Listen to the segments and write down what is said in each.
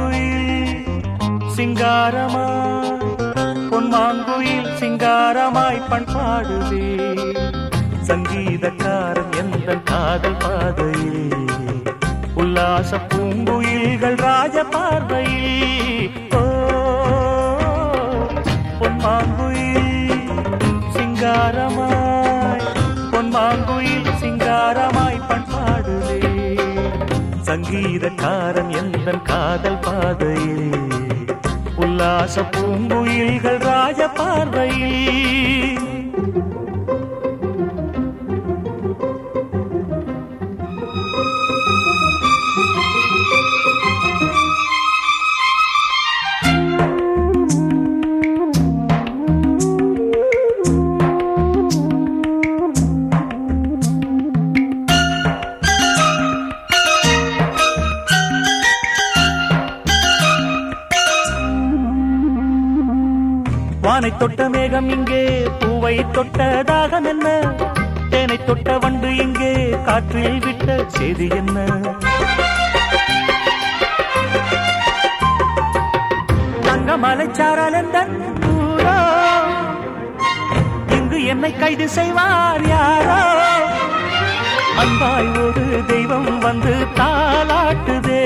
பொன்மாங்குயில் சிங்காரமாய் பொன்மாங்குயில் சிங்காரமாய் பண்பாடுவே சங்கீதக்காரன் எந்த காதல் பாதையே? உல்லாச பூங்குயில்கள் ராஜ பார்வையில். பொன்மாங்குயில் சிங்காரமாய் சங்கீதக்காரன் எந்த காதல் பாதையில்? உல்லாச பூங்குயில்கள் ராஜ பார்வையில். அங்கு என்னை கைது செய்வார் யாரோ? அன்பாய் ஒரு தெய்வம் வந்து தாளாட்டுதே.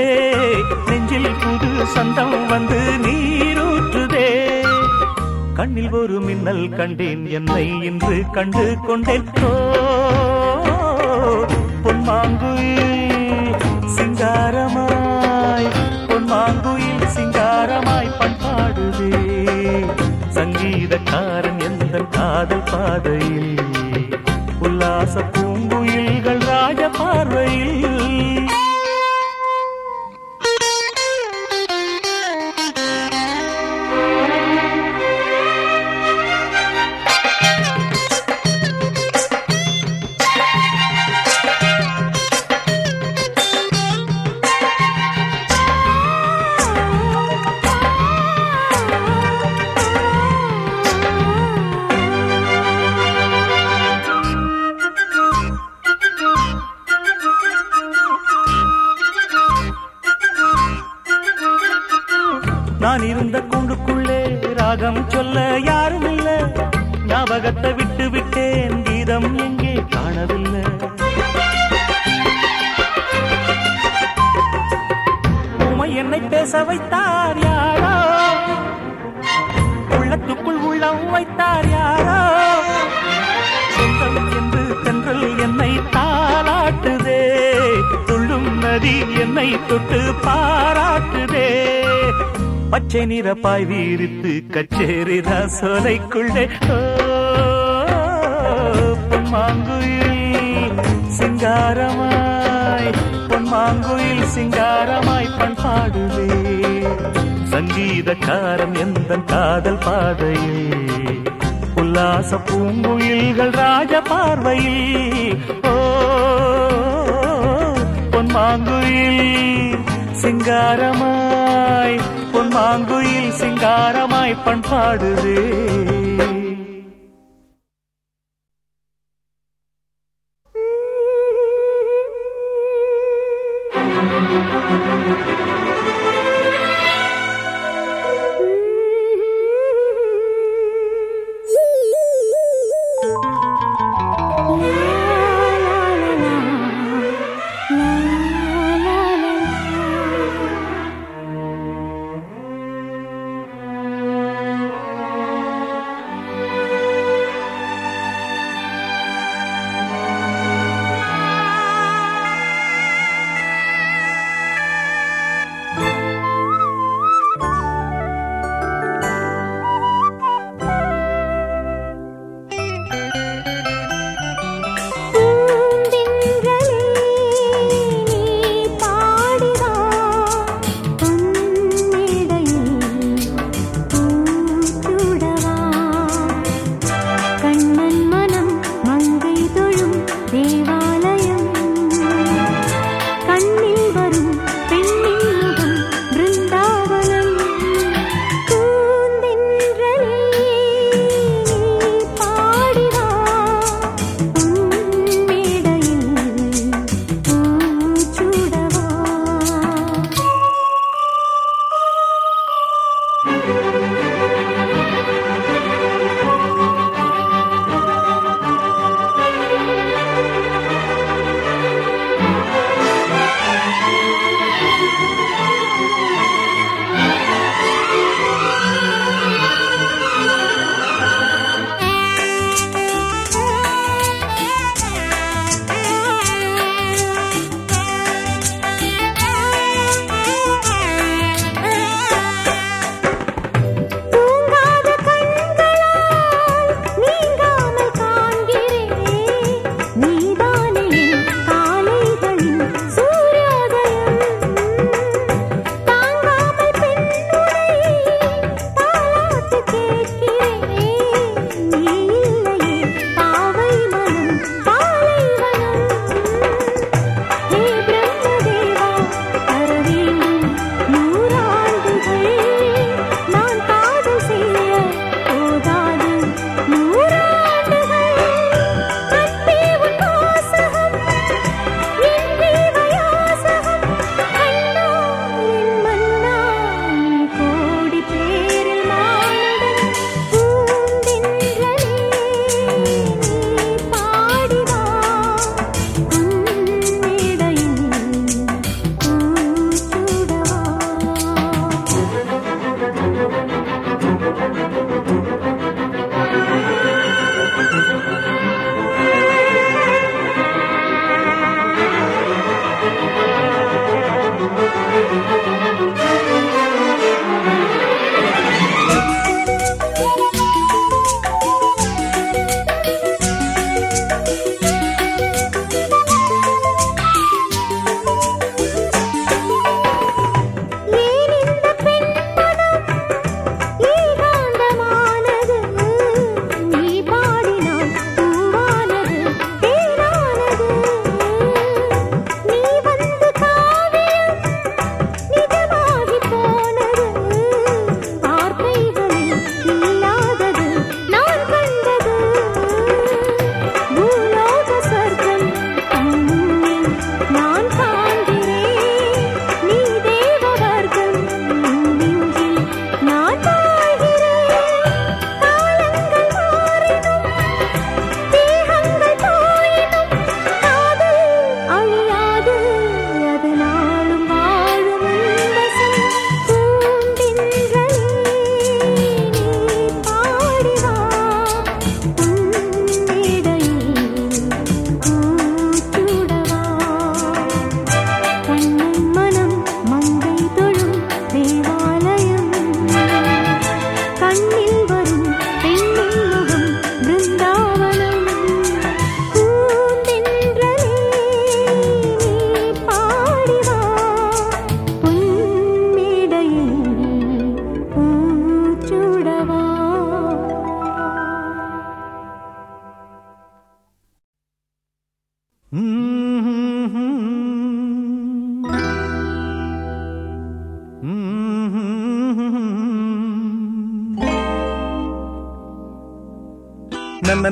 நெஞ்சில் புது சந்தம் வந்து நீரூற்றுதே. கண்ணில் ஒரு மின்னல் கண்டேன் என்னை இன்று கண்டு கொண்டேன். பொன்மாங்குயில் சிங்காரமாய் பொன்மாங்குயில் சிங்காரமாய் பண்பாடுதே. காரன் எந்த காதல் பாதையில்? உல்லாச பூங்குயில்கள் ராஜ பார்வையில் என்னை பேச வைத்தார் யாரோ? உள்ளத்துக்குள் உள்ளம் வைத்தார் யாரோ? சொந்தம் என்று தென்றல் என்னை தாளாட்டுதே. துள்ளும் நதி என்னை தொட்டு பாராட்டுதே. பச்சை நிற பாய் வீரித்து கச்சேரி ரசோலைக்குள்ளே ஓ, பொன்மாங்குயில் சிங்காரமாய் மாங்குயில் சிங்காரமாய் பண் பாடுவே சங்கீதக்காரன் எந்த காதல் பாதையில் உல்லாச பூங்குயில்கள் ராஜ பார்வையில். ஓ பொன்மாங்குயில் சிங்காரமாய் பொன்மாங்குயில் சிங்காரமாய் பண்பாடுதே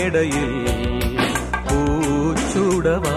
மேடையில் பூச்சூடவா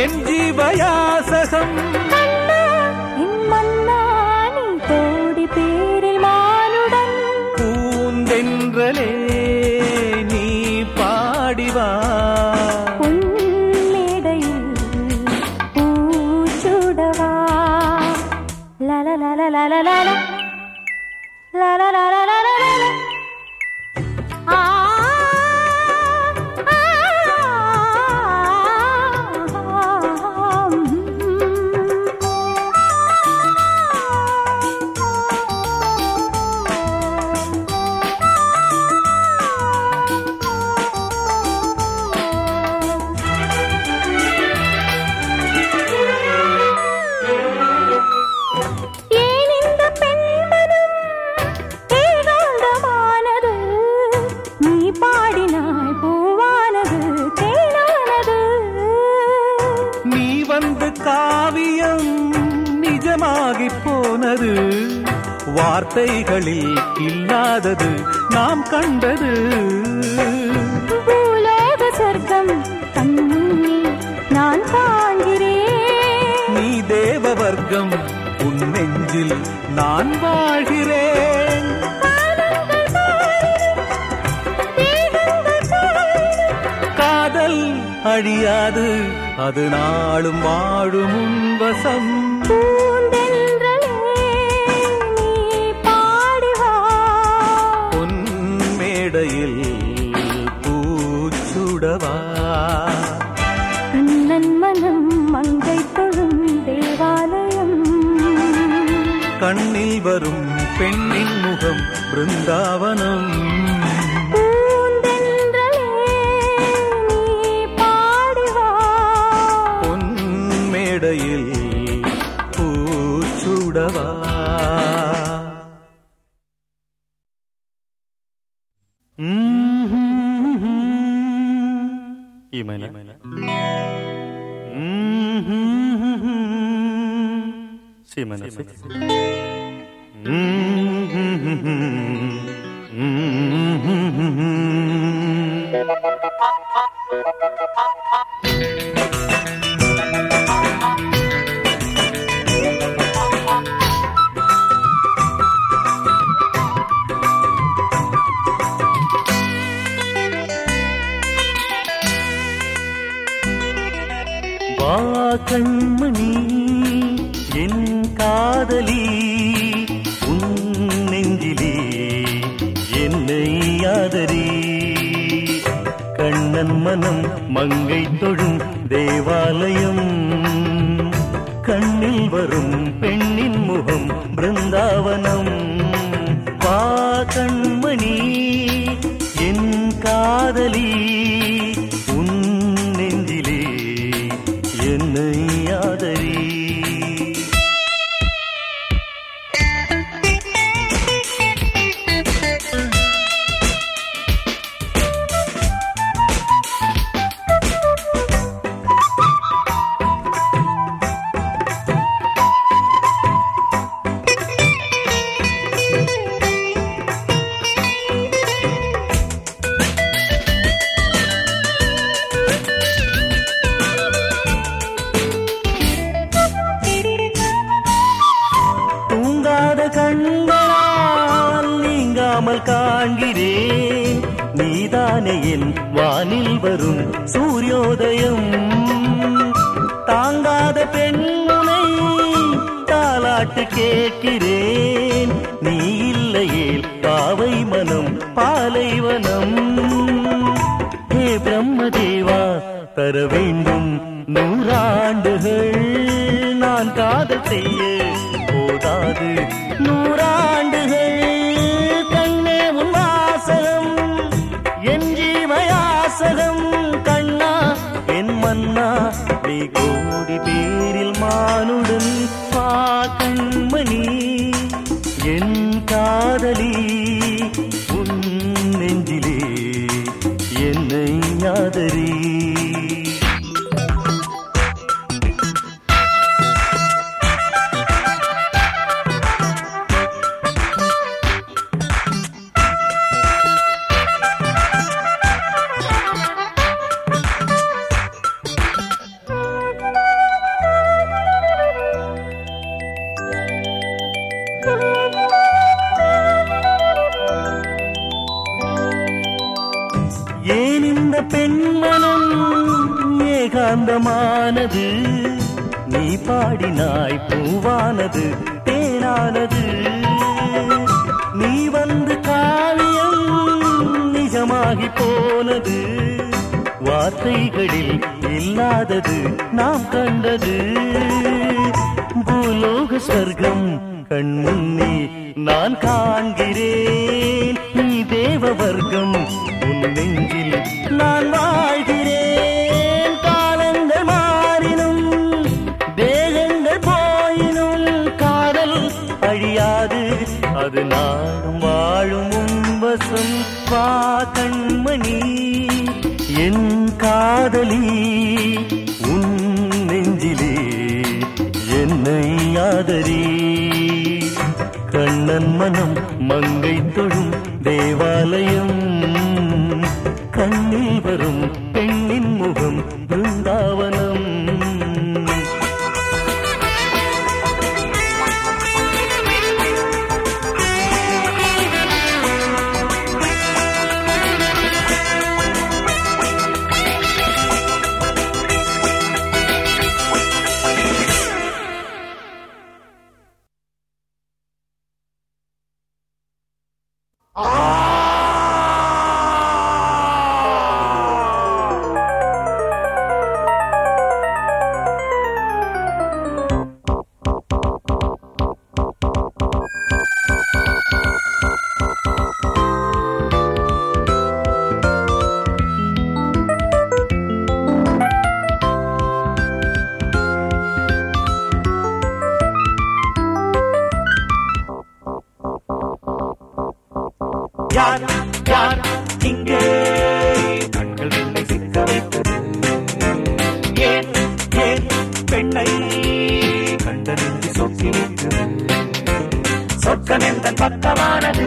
என் ஜீவயாசகம் நீ கோடி பேரில் மானுடன் பூந்தென்றலே நீ பாடிவா உன்னிடையில் பூச்சுடவா லலலலலலலல. லலலலலலலல. ஆ, நிஜமாகி போனது வார்த்தைகளில் இல்லாதது நாம் கண்டது. பூலோக சொர்க்கம் நான் காண்கிறேன் நீ தேவ வர்க்கம் உன் நெஞ்சில் நான் வாழ்கிறேன். காதல் அழியாது அது நாளும் வாழும் உன் வசம். மேடையில் பூச்சுடவா Sí, menos. Sí, menos. வாகன் கண்ணன் மனம் மங்கை தொழும் தேவாலயம். கண்ணில் வரும் பெண்ணின் முகம் முகம் பிருந்தாவனம். வா கண்மணி என் காதலி. வரும் சூரியோதயம். தாங்காத பெண்முனை தாலாட்டு கேட்கிறேன். நீ இல்லையே பாவை மனம் பாலைவனம் ஹே பிரம்மதேவா தர வேண்டும் நூறாண்டுகள். நான் காதல் செய்ய போதாது. மரமானது நீ பாடினாய் பூவானது தேனானது. நீ வந்து காவியம் நிஜமாகி போனது. வார்த்தைகளில் இல்லாதது நாம் கண்டது. பூலோக ஸ்வர்க்கம் கண்முன்னே நான் காண்கிறேன். நீ தேவ வர்க்கம் காதலி உன் நெஞ்சிலே என்னை ஆதரி. கண்ணன் மனம் மங்கை தொழும் தேவாலயம் கண்ணில் வரும் சொர்க்கம் எந்த பக்கமானது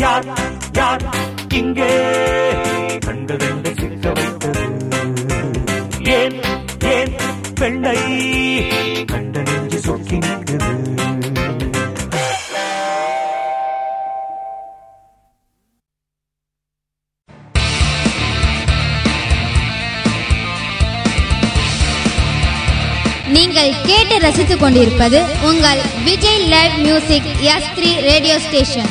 யார் யார் இங்கே? கண்டதென்று சிக்க வைத்தது. ஏன் ஏன் பெண்ணை கண்ட சொக்கி நின்றது நீங்கள் கேட்டு ரசித்துக் கொண்டிருப்பது உங்கள் Vijay live music S three radio station